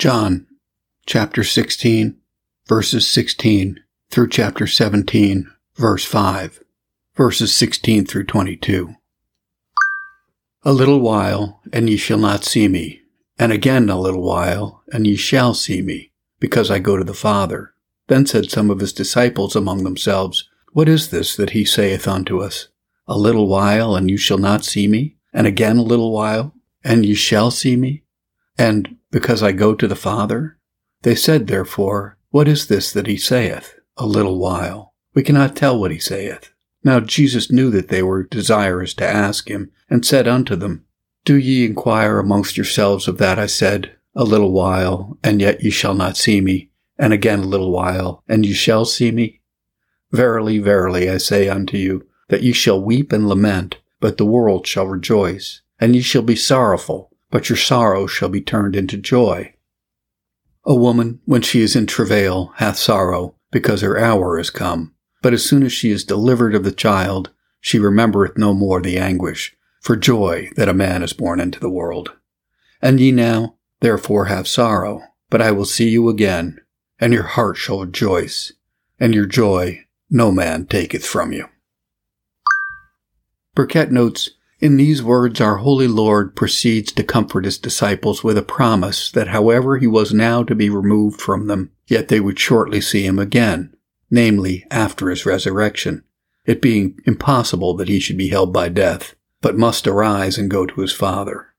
John chapter 16, verses 16 through chapter 17, verse 5, verses 16 through 22. A little while, and ye shall not see me, and again a little while, and ye shall see me, because I go to the Father. Then said some of his disciples among themselves, What is this that he saith unto us? A little while, and you shall not see me, and again a little while, and ye shall see me, and because I go to the Father? They said, therefore, What is this that he saith? A little while. We cannot tell what he saith. Now Jesus knew that they were desirous to ask him, and said unto them, Do ye inquire amongst yourselves of that I said, A little while, and yet ye shall not see me, and again a little while, and ye shall see me? Verily, verily, I say unto you, that ye shall weep and lament, but the world shall rejoice, and ye shall be sorrowful, but your sorrow shall be turned into joy. A woman, when she is in travail, hath sorrow, because her hour is come. But as soon as she is delivered of the child, she remembereth no more the anguish, for joy that a man is born into the world. And ye now, therefore, have sorrow, but I will see you again, and your heart shall rejoice, and your joy no man taketh from you. Burkitt notes in these words, our Holy Lord proceeds to comfort his disciples with a promise that however he was now to be removed from them, yet they would shortly see him again, namely, after his resurrection, it being impossible that he should be held by death, but must arise and go to his Father.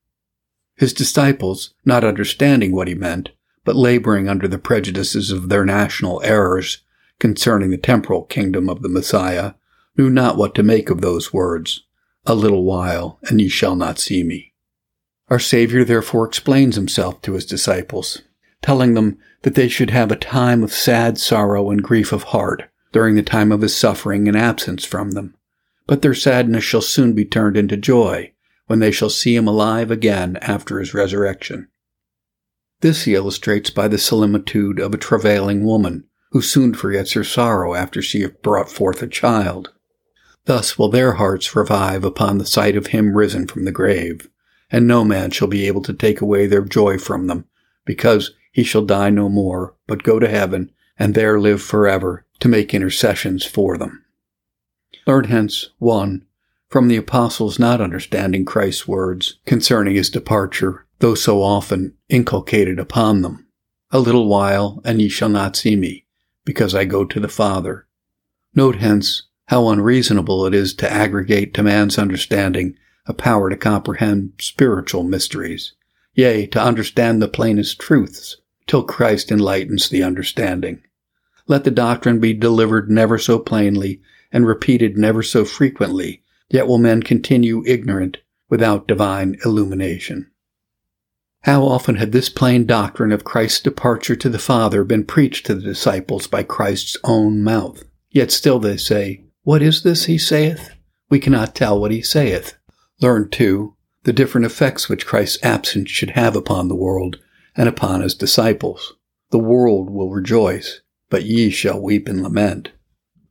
His disciples, not understanding what he meant, but laboring under the prejudices of their national errors concerning the temporal kingdom of the Messiah, knew not what to make of those words a little while, and ye shall not see me. Our Savior therefore explains himself to his disciples, telling them that they should have a time of sad sorrow and grief of heart during the time of his suffering and absence from them. But their sadness shall soon be turned into joy when they shall see him alive again after his resurrection. This he illustrates by the similitude of a travailing woman who soon forgets her sorrow after she hath brought forth a child Thus will their hearts revive upon the sight of him risen from the grave, and no man shall be able to take away their joy from them, because he shall die no more, but go to heaven, and there live forever to make intercessions for them. Learn hence, 1. From the apostles not understanding Christ's words concerning his departure, though so often inculcated upon them. A little while, and ye shall not see me, because I go to the Father. Note hence how unreasonable it is to aggregate to man's understanding a power to comprehend spiritual mysteries, yea, to understand the plainest truths, till Christ enlightens the understanding. Let the doctrine be delivered never so plainly and repeated never so frequently, yet will men continue ignorant without divine illumination. How often had this plain doctrine of Christ's departure to the Father been preached to the disciples by Christ's own mouth? Yet still they say, what is this he saith? We cannot tell what he saith. Learn, too, the different effects which Christ's absence should have upon the world and upon his disciples. The world will rejoice, but ye shall weep and lament.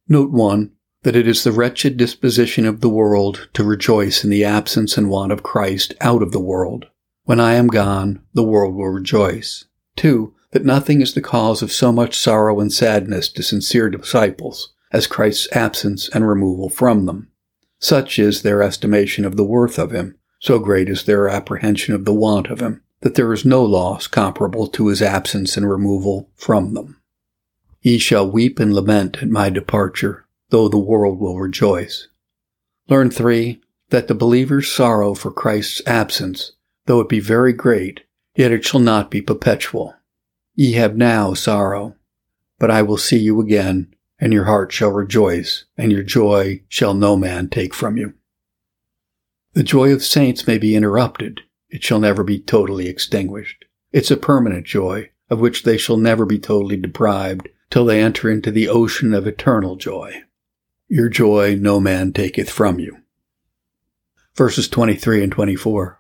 Note 1 that it is the wretched disposition of the world to rejoice in the absence and want of Christ out of the world. When I am gone, the world will rejoice. 2. That nothing is the cause of so much sorrow and sadness to sincere disciples as Christ's absence and removal from them. Such is their estimation of the worth of him, so great is their apprehension of the want of him, that there is no loss comparable to his absence and removal from them. Ye shall weep and lament at my departure, though the world will rejoice. Learn three, that the believer's sorrow for Christ's absence, though it be very great, yet it shall not be perpetual. Ye have now sorrow, but I will see you again, and your heart shall rejoice, and your joy shall no man take from you. The joy of saints may be interrupted, it shall never be totally extinguished. It's a permanent joy, of which they shall never be totally deprived till they enter into the ocean of eternal joy. Your joy no man taketh from you. Verses 23 and 24.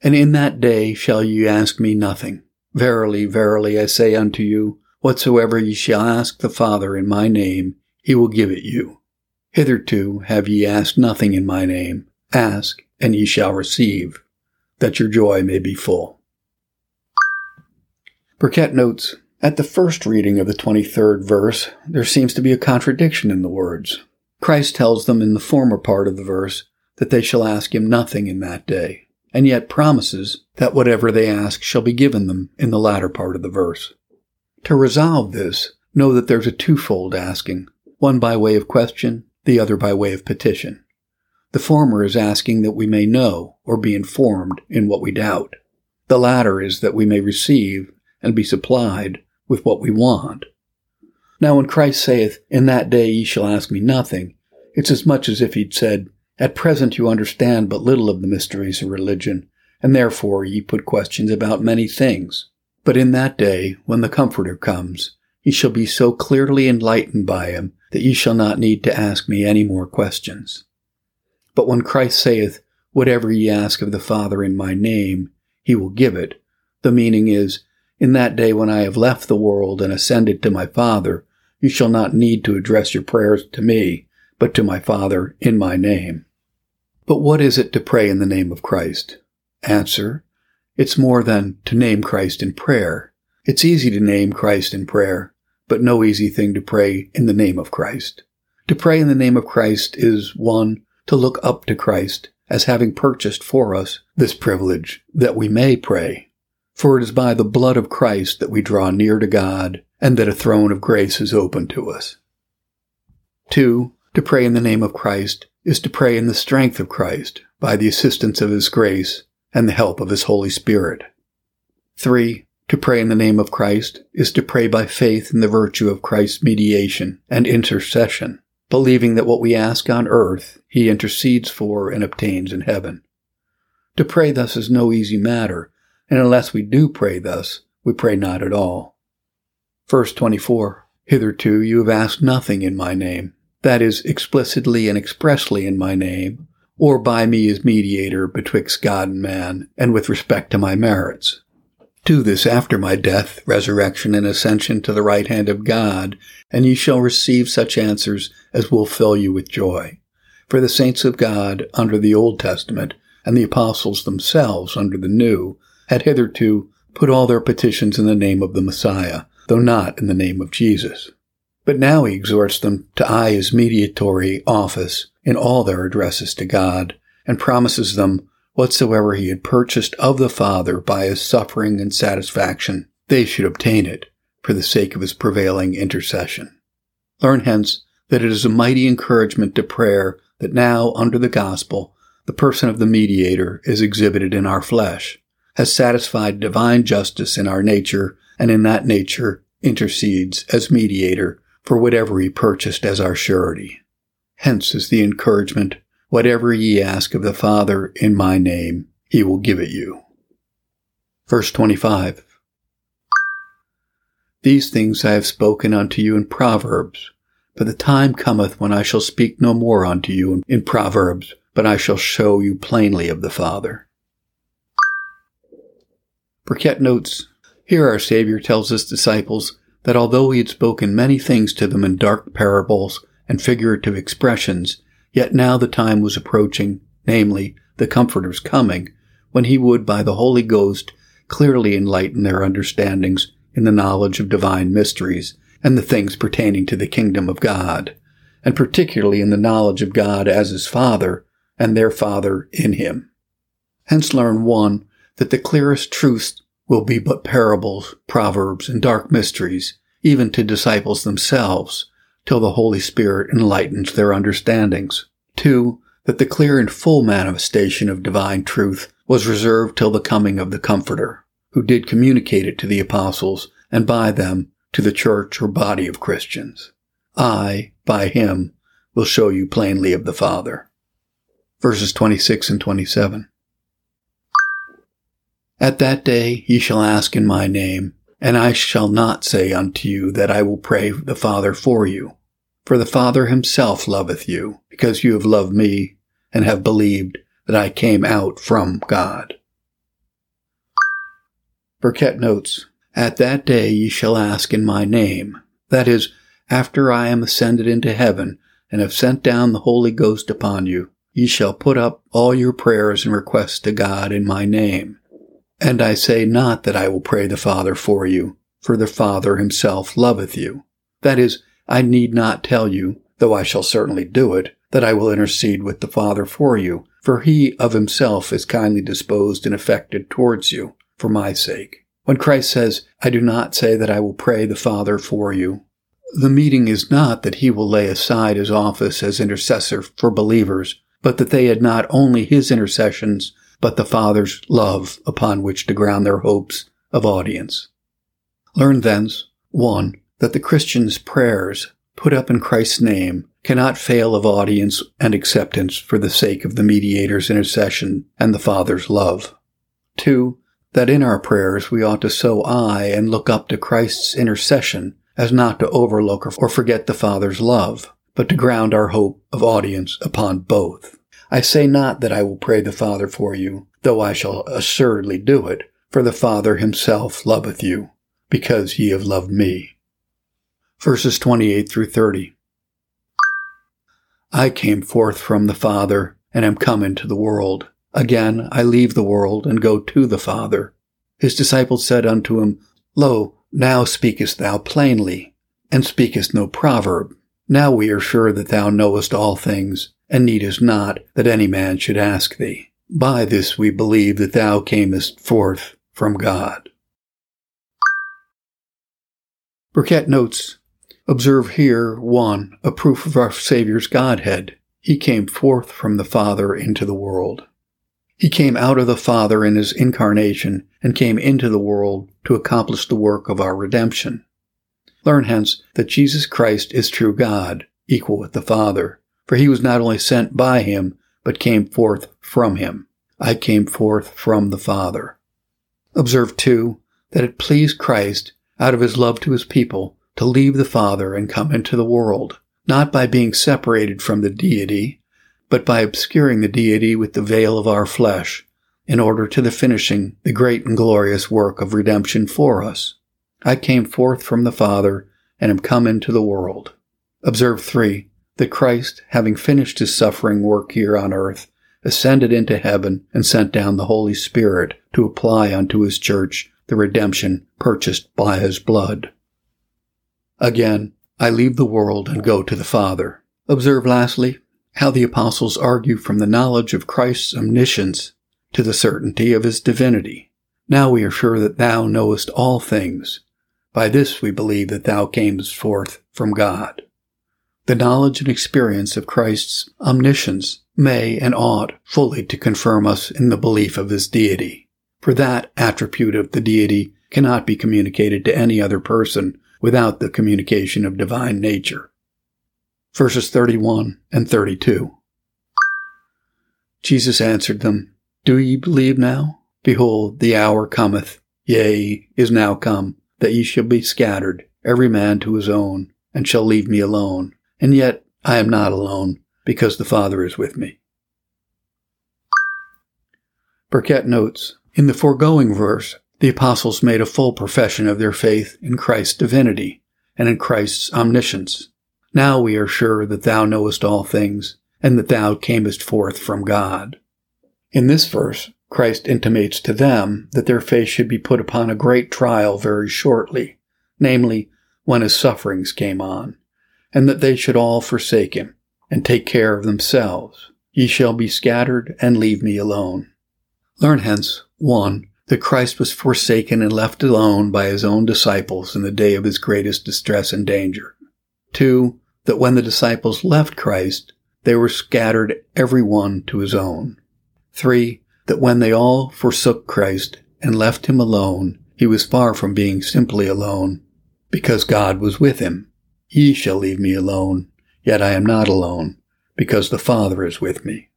And in that day shall ye ask me nothing. Verily, verily, I say unto you, Whatsoever ye shall ask the Father in my name, he will give it you. Hitherto have ye asked nothing in my name. Ask, and ye shall receive, that your joy may be full. Burkitt notes, at the first reading of the 23rd verse, there seems to be a contradiction in the words. Christ tells them in the former part of the verse that they shall ask him nothing in that day, and yet promises that whatever they ask shall be given them in the latter part of the verse. To resolve this, know that there's a twofold asking, one by way of question, the other by way of petition. The former is asking that we may know or be informed in what we doubt. The latter is that we may receive and be supplied with what we want. Now when Christ saith, In that day ye shall ask me nothing, it's as much as if he'd said, At present you understand but little of the mysteries of religion, and therefore ye put questions about many things. But in that day, when the Comforter comes, ye shall be so clearly enlightened by him that ye shall not need to ask me any more questions. But when Christ saith, Whatever ye ask of the Father in my name, he will give it, the meaning is, In that day when I have left the world and ascended to my Father, you shall not need to address your prayers to me, but to my Father in my name. But what is it to pray in the name of Christ? Answer, it's more than to name Christ in prayer. It's easy to name Christ in prayer, but no easy thing to pray in the name of Christ. To pray in the name of Christ is one, to look up to Christ as having purchased for us this privilege that we may pray. For it is by the blood of Christ that we draw near to God and that a throne of grace is open to us. Two, to pray in the name of Christ is to pray in the strength of Christ by the assistance of His grace and the help of His Holy Spirit. Three, to pray in the name of Christ is to pray by faith in the virtue of Christ's mediation and intercession, believing that what we ask on earth He intercedes for and obtains in heaven. To pray thus is no easy matter, and unless we do pray thus, we pray not at all. Verse 24 Hitherto you have asked nothing in my name, that is, explicitly and expressly in my name, or by me as mediator betwixt God and man, and with respect to my merits. Do this after my death, resurrection, and ascension to the right hand of God, and ye shall receive such answers as will fill you with joy. For the saints of God under the Old Testament, and the apostles themselves under the New, had hitherto put all their petitions in the name of the Messiah, though not in the name of Jesus. But now he exhorts them to eye his mediatory office in all their addresses to God, and promises them whatsoever he had purchased of the Father by his suffering and satisfaction, they should obtain it for the sake of his prevailing intercession. Learn hence that it is a mighty encouragement to prayer that now, under the gospel, the person of the mediator is exhibited in our flesh, has satisfied divine justice in our nature, and in that nature intercedes as mediator for whatever he purchased as our surety. Hence is the encouragement, whatever ye ask of the Father in my name, he will give it you. Verse 25. These things I have spoken unto you in Proverbs, but the time cometh when I shall speak no more unto you in Proverbs, but I shall show you plainly of the Father. Burkitt notes, Here our Savior tells his disciples that although he had spoken many things to them in dark parables and figurative expressions, yet now the time was approaching, namely, the Comforter's coming, when he would, by the Holy Ghost, clearly enlighten their understandings in the knowledge of divine mysteries and the things pertaining to the kingdom of God, and particularly in the knowledge of God as his Father and their Father in him. Hence learn one, that the clearest truths will be but parables, proverbs, and dark mysteries, even to disciples themselves, till the Holy Spirit enlightens their understandings. Two, that the clear and full manifestation of divine truth was reserved till the coming of the Comforter, who did communicate it to the apostles, and by them to the church or body of Christians. I, by him, will show you plainly of the Father. Verses 26 and 27. At that day ye shall ask in my name, and I shall not say unto you that I will pray the Father for you. For the Father himself loveth you, because you have loved me, and have believed that I came out from God. Burkitt notes, At that day ye shall ask in my name, that is, after I am ascended into heaven, and have sent down the Holy Ghost upon you, ye shall put up all your prayers and requests to God in my name. And I say not that I will pray the Father for you, for the Father himself loveth you. That is, I need not tell you, though I shall certainly do it, that I will intercede with the Father for you, for he of himself is kindly disposed and affected towards you, for my sake. When Christ says, I do not say that I will pray the Father for you, the meaning is not that he will lay aside his office as intercessor for believers, but that they had not only his intercessions, but the Father's love upon which to ground their hopes of audience. Learn thence, 1. That the Christian's prayers put up in Christ's name cannot fail of audience and acceptance for the sake of the mediator's intercession and the Father's love. 2. That in our prayers we ought to so eye and look up to Christ's intercession as not to overlook or forget the Father's love, but to ground our hope of audience upon both. I say not that I will pray the Father for you, though I shall assuredly do it, for the Father himself loveth you, because ye have loved me. Verses 28 through 30. I came forth from the Father, and am come into the world. Again I leave the world, and go to the Father. His disciples said unto him, Lo, now speakest thou plainly, and speakest no proverb. Now we are sure that thou knowest all things, and needest not that any man should ask thee. By this we believe that thou camest forth from God. Burkitt notes, observe here, one, a proof of our Saviour's Godhead. He came forth from the Father into the world. He came out of the Father in his incarnation and came into the world to accomplish the work of our redemption. Learn hence that Jesus Christ is true God, equal with the Father, for he was not only sent by him, but came forth from him. I came forth from the Father. Observe, too, that it pleased Christ, out of his love to his people, to leave the Father and come into the world, not by being separated from the deity, but by obscuring the deity with the veil of our flesh, in order to the finishing the great and glorious work of redemption for us. I came forth from the Father and am come into the world. Observe three, that Christ, having finished his suffering work here on earth, ascended into heaven and sent down the Holy Spirit to apply unto his church the redemption purchased by his blood. Again, I leave the world and go to the Father. Observe lastly how the apostles argue from the knowledge of Christ's omniscience to the certainty of his divinity. Now we are sure that thou knowest all things. By this we believe that thou camest forth from God. The knowledge and experience of Christ's omniscience may and ought fully to confirm us in the belief of his deity. For that attribute of the deity cannot be communicated to any other person without the communication of divine nature verses 31 and 32. Jesus answered them, Do ye believe now? Behold, the hour cometh, yea, is now come, that ye shall be scattered, every man to his own, and shall leave me alone. And yet I am not alone, because the Father is with me. Burkitt notes, in the foregoing verse, the apostles made a full profession of their faith in Christ's divinity and in Christ's omniscience. Now we are sure that thou knowest all things, and that thou camest forth from God. In this verse, Christ intimates to them that their faith should be put upon a great trial very shortly, namely, when his sufferings came on, and that they should all forsake him, and take care of themselves. Ye shall be scattered, and leave me alone. Learn hence, 1. That Christ was forsaken and left alone by his own disciples in the day of his greatest distress and danger. Two, that when the disciples left Christ, they were scattered every one to his own. Three, that when they all forsook Christ and left him alone, he was far from being simply alone, because God was with him. Ye shall leave me alone, yet I am not alone, because the Father is with me.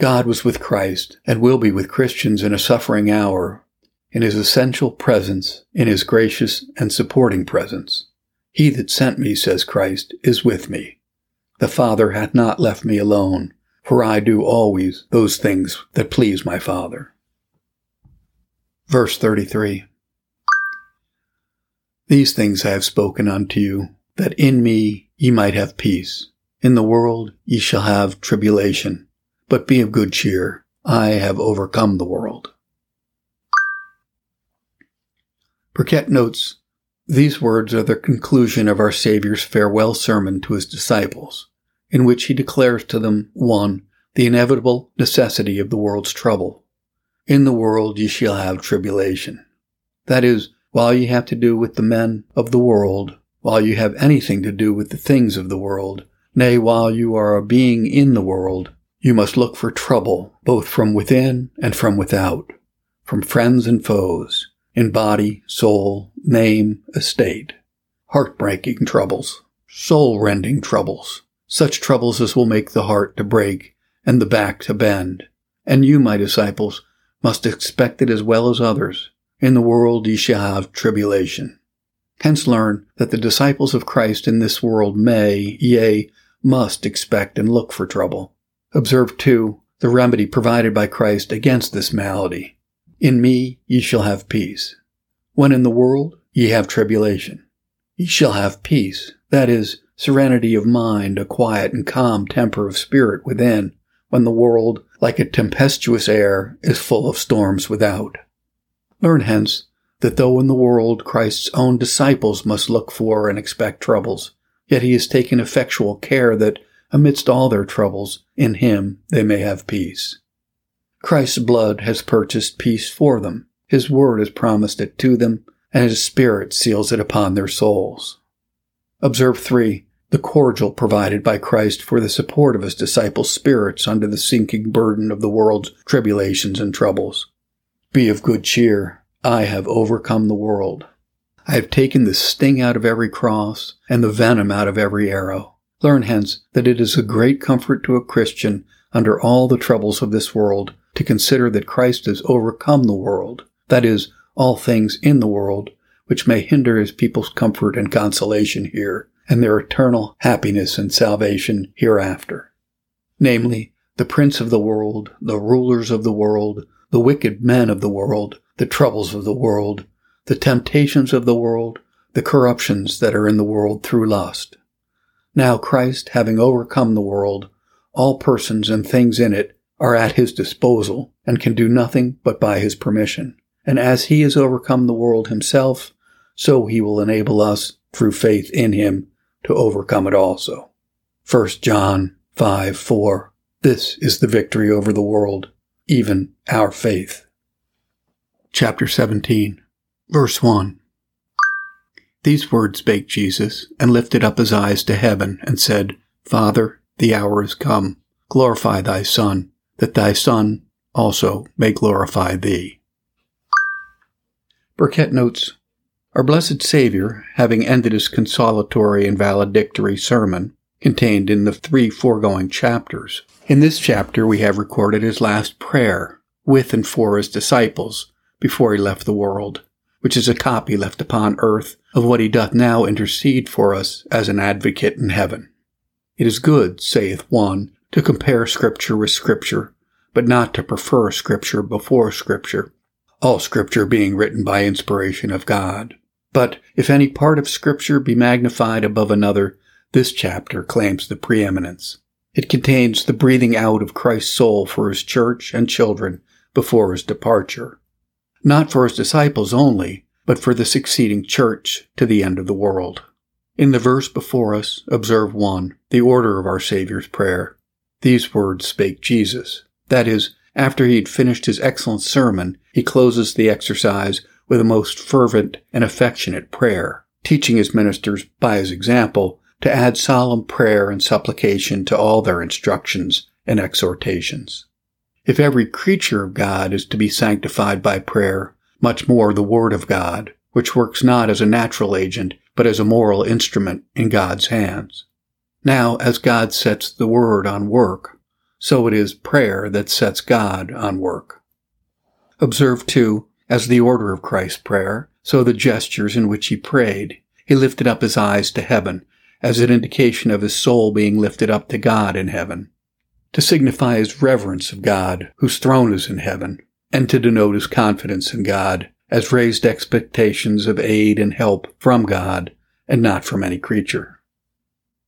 God was with Christ and will be with Christians in a suffering hour, in his essential presence, in his gracious and supporting presence. He that sent me, says Christ, is with me. The Father hath not left me alone, for I do always those things that please my Father. Verse 33 These things I have spoken unto you, that in me ye might have peace. In the world ye shall have tribulation, but be of good cheer. I have overcome the world. Burkitt notes, These words are the conclusion of our Saviour's farewell sermon to his disciples, in which he declares to them, 1. The inevitable necessity of the world's trouble. In the world ye shall have tribulation. That is, while ye have to do with the men of the world, while you have anything to do with the things of the world, nay, while you are a being in the world, you must look for trouble, both from within and from without, from friends and foes, in body, soul, name, estate. Heartbreaking troubles, soul rending troubles, such troubles as will make the heart to break and the back to bend. And you, my disciples, must expect it as well as others. In the world ye shall have tribulation. Hence learn that the disciples of Christ in this world may, yea, must expect and look for trouble. Observe, too, the remedy provided by Christ against this malady. In me ye shall have peace. When in the world ye have tribulation. Ye shall have peace, that is, serenity of mind, a quiet and calm temper of spirit within, when the world, like a tempestuous air, is full of storms without. Learn hence that though in the world Christ's own disciples must look for and expect troubles, yet he has taken effectual care that amidst all their troubles, in him they may have peace. Christ's blood has purchased peace for them. His word has promised it to them, and his spirit seals it upon their souls. Observe three, the cordial provided by Christ for the support of his disciples' spirits under the sinking burden of the world's tribulations and troubles. Be of good cheer. I have overcome the world. I have taken the sting out of every cross and the venom out of every arrow. Learn hence that it is a great comfort to a Christian under all the troubles of this world to consider that Christ has overcome the world, that is, all things in the world, which may hinder his people's comfort and consolation here, and their eternal happiness and salvation hereafter. Namely, the prince of the world, the rulers of the world, the wicked men of the world, the troubles of the world, the temptations of the world, the corruptions that are in the world through lust. Now Christ, having overcome the world, all persons and things in it are at his disposal and can do nothing but by his permission. And as he has overcome the world himself, so he will enable us, through faith in him, to overcome it also. 1 John 5 4. This is the victory over the world, even our faith. Chapter 17, verse 1. These words spake Jesus, and lifted up his eyes to heaven, and said, Father, the hour is come. Glorify thy Son, that thy Son also may glorify thee. Burkitt notes, Our blessed Saviour, having ended his consolatory and valedictory sermon, contained in the three foregoing chapters, in this chapter we have recorded his last prayer, with and for his disciples, before he left the world which is a copy left upon earth of what he doth now intercede for us as an advocate in heaven. It is good, saith one, to compare Scripture with Scripture, but not to prefer Scripture before Scripture, all Scripture being written by inspiration of God. But if any part of Scripture be magnified above another, this chapter claims the preeminence. It contains the breathing out of Christ's soul for his church and children before his departure not for his disciples only, but for the succeeding church to the end of the world. In the verse before us, observe 1, the order of our Saviour's prayer. These words spake Jesus. That is, after he had finished his excellent sermon, he closes the exercise with a most fervent and affectionate prayer, teaching his ministers, by his example, to add solemn prayer and supplication to all their instructions and exhortations. If every creature of God is to be sanctified by prayer, much more the Word of God, which works not as a natural agent, but as a moral instrument in God's hands. Now, as God sets the Word on work, so it is prayer that sets God on work. Observe, too, as the order of Christ's prayer, so the gestures in which he prayed. He lifted up his eyes to heaven, as an indication of his soul being lifted up to God in heaven to signify his reverence of God, whose throne is in heaven, and to denote his confidence in God, as raised expectations of aid and help from God, and not from any creature.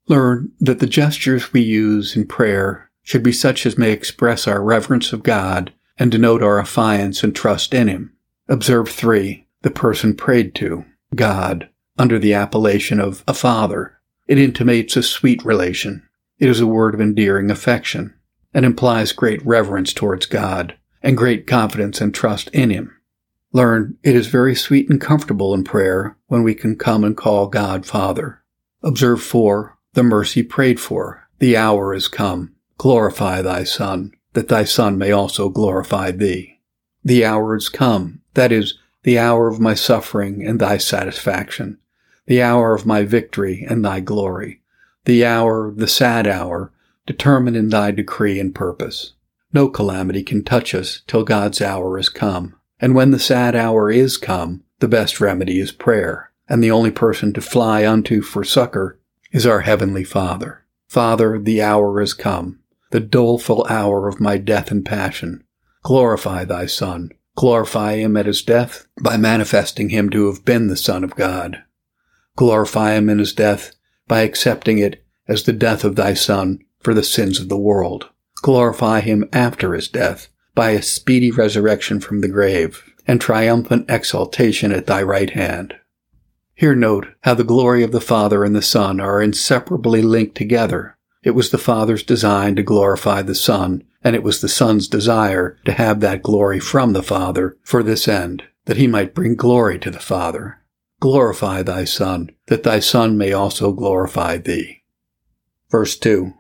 Learn that the gestures we use in prayer should be such as may express our reverence of God and denote our affiance and trust in Him. Observe 3. the person prayed to, God, under the appellation of a father. It intimates a sweet relation. It is a word of endearing affection and implies great reverence towards God and great confidence and trust in Him. Learn it is very sweet and comfortable in prayer when we can come and call God Father. Observe 4. The mercy prayed for. The hour is come. Glorify thy Son, that thy Son may also glorify thee. The hour is come. That is, the hour of my suffering and thy satisfaction, the hour of my victory and thy glory, the hour, the sad hour, determined in thy decree and purpose. No calamity can touch us till God's hour is come. And when the sad hour is come, the best remedy is prayer, and the only person to fly unto for succor is our Heavenly Father. Father, the hour is come, the doleful hour of my death and passion. Glorify thy Son, Glorify him at his death by manifesting him to have been the Son of God. Glorify him in his death by accepting it as the death of thy Son for the sins of the world. Glorify him after his death by a speedy resurrection from the grave and triumphant exaltation at thy right hand. Here note how the glory of the Father and the Son are inseparably linked together. It was the Father's design to glorify the Son and it was the Son's desire to have that glory from the Father for this end, that he might bring glory to the Father. Glorify thy Son, that thy Son may also glorify thee. Verse 2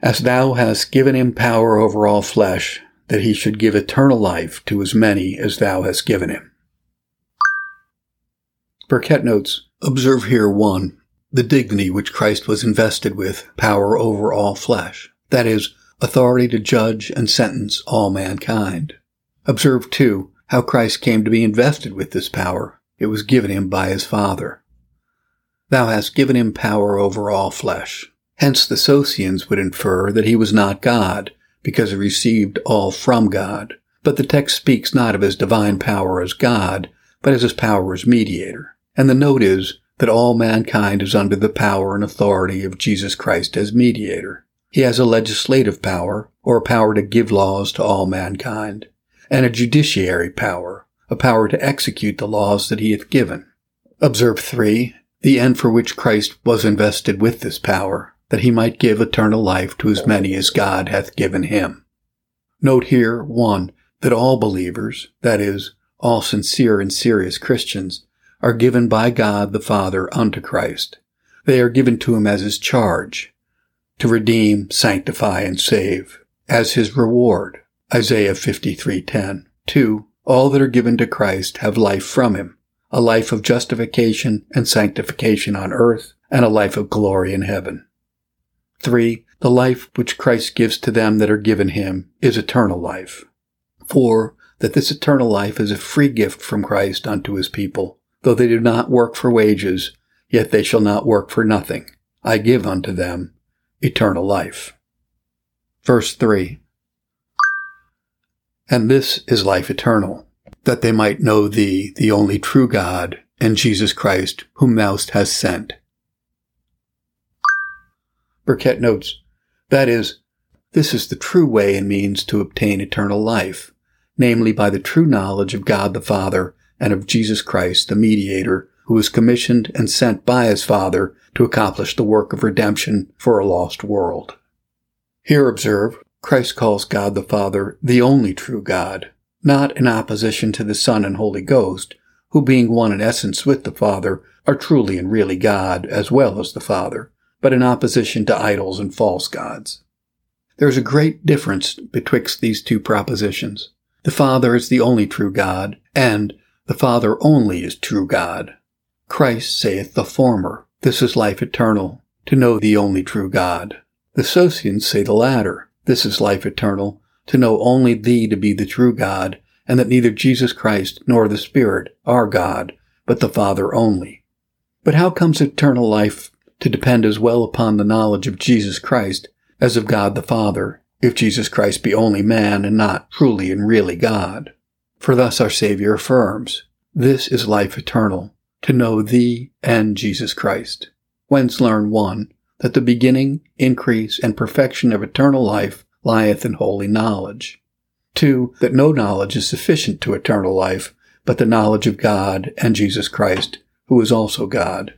As thou hast given him power over all flesh, that he should give eternal life to as many as thou hast given him. Burkitt notes, observe here one, the dignity which Christ was invested with, power over all flesh. That is, authority to judge and sentence all mankind. Observe, too, how Christ came to be invested with this power. It was given him by his Father. Thou hast given him power over all flesh. Hence the Socinians would infer that he was not God, because he received all from God. But the text speaks not of his divine power as God, but as his power as mediator. And the note is that all mankind is under the power and authority of Jesus Christ as mediator. He has a legislative power, or a power to give laws to all mankind, and a judiciary power, a power to execute the laws that he hath given. Observe 3. The end for which Christ was invested with this power, that he might give eternal life to as many as God hath given him. Note here, 1. That all believers, that is, all sincere and serious Christians, are given by God the Father unto Christ. They are given to him as his charge, to redeem, sanctify, and save, as his reward. Isaiah 53:10. 2. All that are given to Christ have life from him, a life of justification and sanctification on earth, and a life of glory in heaven. 3. The life which Christ gives to them that are given him is eternal life. 4. That this eternal life is a free gift from Christ unto his people. Though they do not work for wages, yet they shall not work for nothing. I give unto them eternal life. Verse 3 And this is life eternal, that they might know thee, the only true God, and Jesus Christ, whom thou hast sent. Burkitt notes, that is, this is the true way and means to obtain eternal life, namely by the true knowledge of God the Father and of Jesus Christ, the mediator, who was commissioned and sent by his Father to accomplish the work of redemption for a lost world. Here observe, Christ calls God the Father the only true God, not in opposition to the Son and Holy Ghost, who being one in essence with the Father, are truly and really God as well as the Father, but in opposition to idols and false gods. There is a great difference betwixt these two propositions. The Father is the only true God, and the Father only is true God. Christ saith the former, This is life eternal, to know the only true God. The Socinians say the latter, This is life eternal, to know only thee to be the true God, and that neither Jesus Christ nor the Spirit are God, but the Father only. But how comes eternal life to depend as well upon the knowledge of Jesus Christ as of God the Father, if Jesus Christ be only man and not truly and really God? For thus our Savior affirms, This is life eternal, to know thee and Jesus Christ. Whence learn one, that the beginning, increase, and perfection of eternal life lieth in holy knowledge. Two, that no knowledge is sufficient to eternal life, but the knowledge of God and Jesus Christ, who is also God.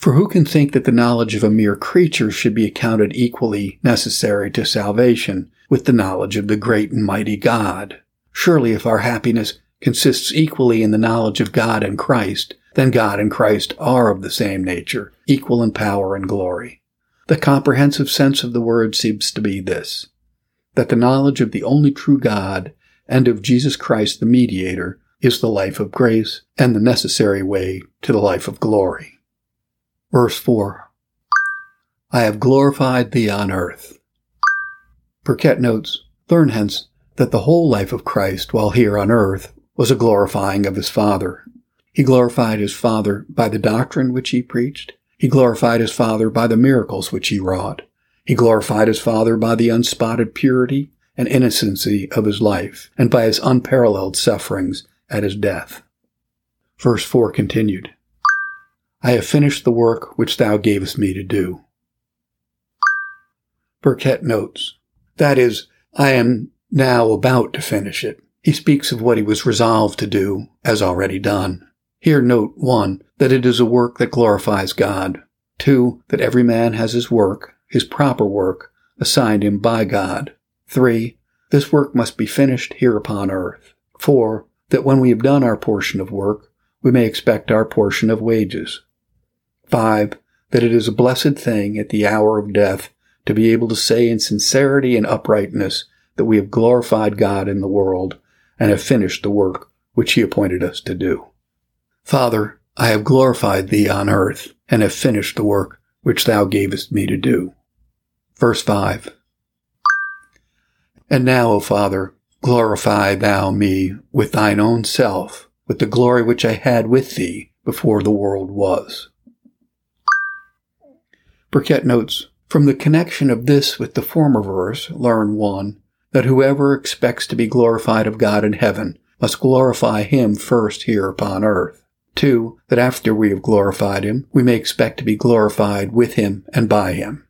For who can think that the knowledge of a mere creature should be accounted equally necessary to salvation with the knowledge of the great and mighty God? Surely if our happiness consists equally in the knowledge of God and Christ, then God and Christ are of the same nature, equal in power and glory. The comprehensive sense of the word seems to be this that the knowledge of the only true God and of Jesus Christ the mediator is the life of grace and the necessary way to the life of glory. Verse 4 I have glorified thee on earth. Burkitt notes, Learn hence that the whole life of Christ while here on earth was a glorifying of his Father. He glorified his Father by the doctrine which he preached. He glorified his Father by the miracles which he wrought. He glorified his Father by the unspotted purity and innocency of his life, and by his unparalleled sufferings at his death. Verse 4 continued, I have finished the work which thou gavest me to do. Burkitt notes, that is, I am now about to finish it. He speaks of what he was resolved to do, as already done. Here note, one, that it is a work that glorifies God. Two, that every man has his work, his proper work, assigned him by God. Three, this work must be finished here upon earth. Four, that when we have done our portion of work, we may expect our portion of wages. Five, that it is a blessed thing at the hour of death to be able to say in sincerity and uprightness that we have glorified God in the world and have finished the work which he appointed us to do. Father, I have glorified thee on earth and have finished the work which thou gavest me to do. Verse 5. And now, O Father, glorify thou me with thine own self, with the glory which I had with thee before the world was. Burkitt notes, from the connection of this with the former verse, learn one, that whoever expects to be glorified of God in heaven must glorify him first here upon earth. Two, that after we have glorified him, we may expect to be glorified with him and by him.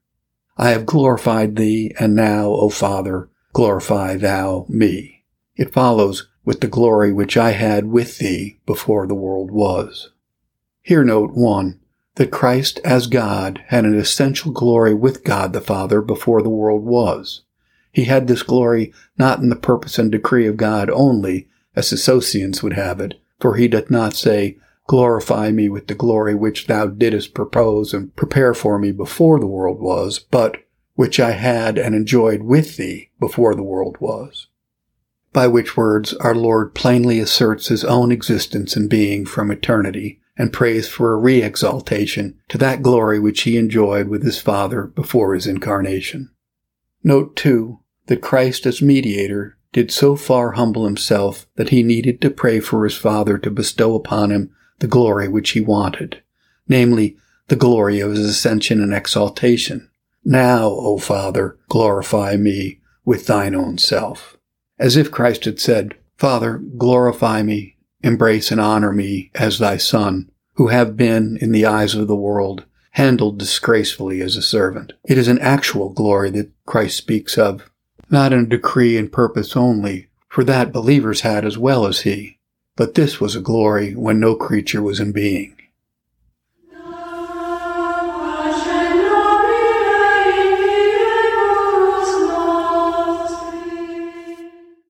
I have glorified thee, and now, O Father, glorify thou me. It follows with the glory which I had with thee before the world was. Here note one, that Christ as God had an essential glory with God the Father before the world was. He had this glory not in the purpose and decree of God only, as the Socinians would have it, for he doth not say, Glorify me with the glory which thou didst propose and prepare for me before the world was, but which I had and enjoyed with thee before the world was. By which words our Lord plainly asserts his own existence and being from eternity, and prays for a re-exaltation to that glory which he enjoyed with his Father before his incarnation. Note too that Christ as mediator did so far humble himself that he needed to pray for his Father to bestow upon him the glory which he wanted, namely, the glory of his ascension and exaltation. Now, O Father, glorify me with thine own self. As if Christ had said, Father, glorify me, embrace and honor me as thy Son, who have been, in the eyes of the world, handled disgracefully as a servant. It is an actual glory that Christ speaks of, not in a decree and purpose only, for that believers had as well as he. But this was a glory when no creature was in being.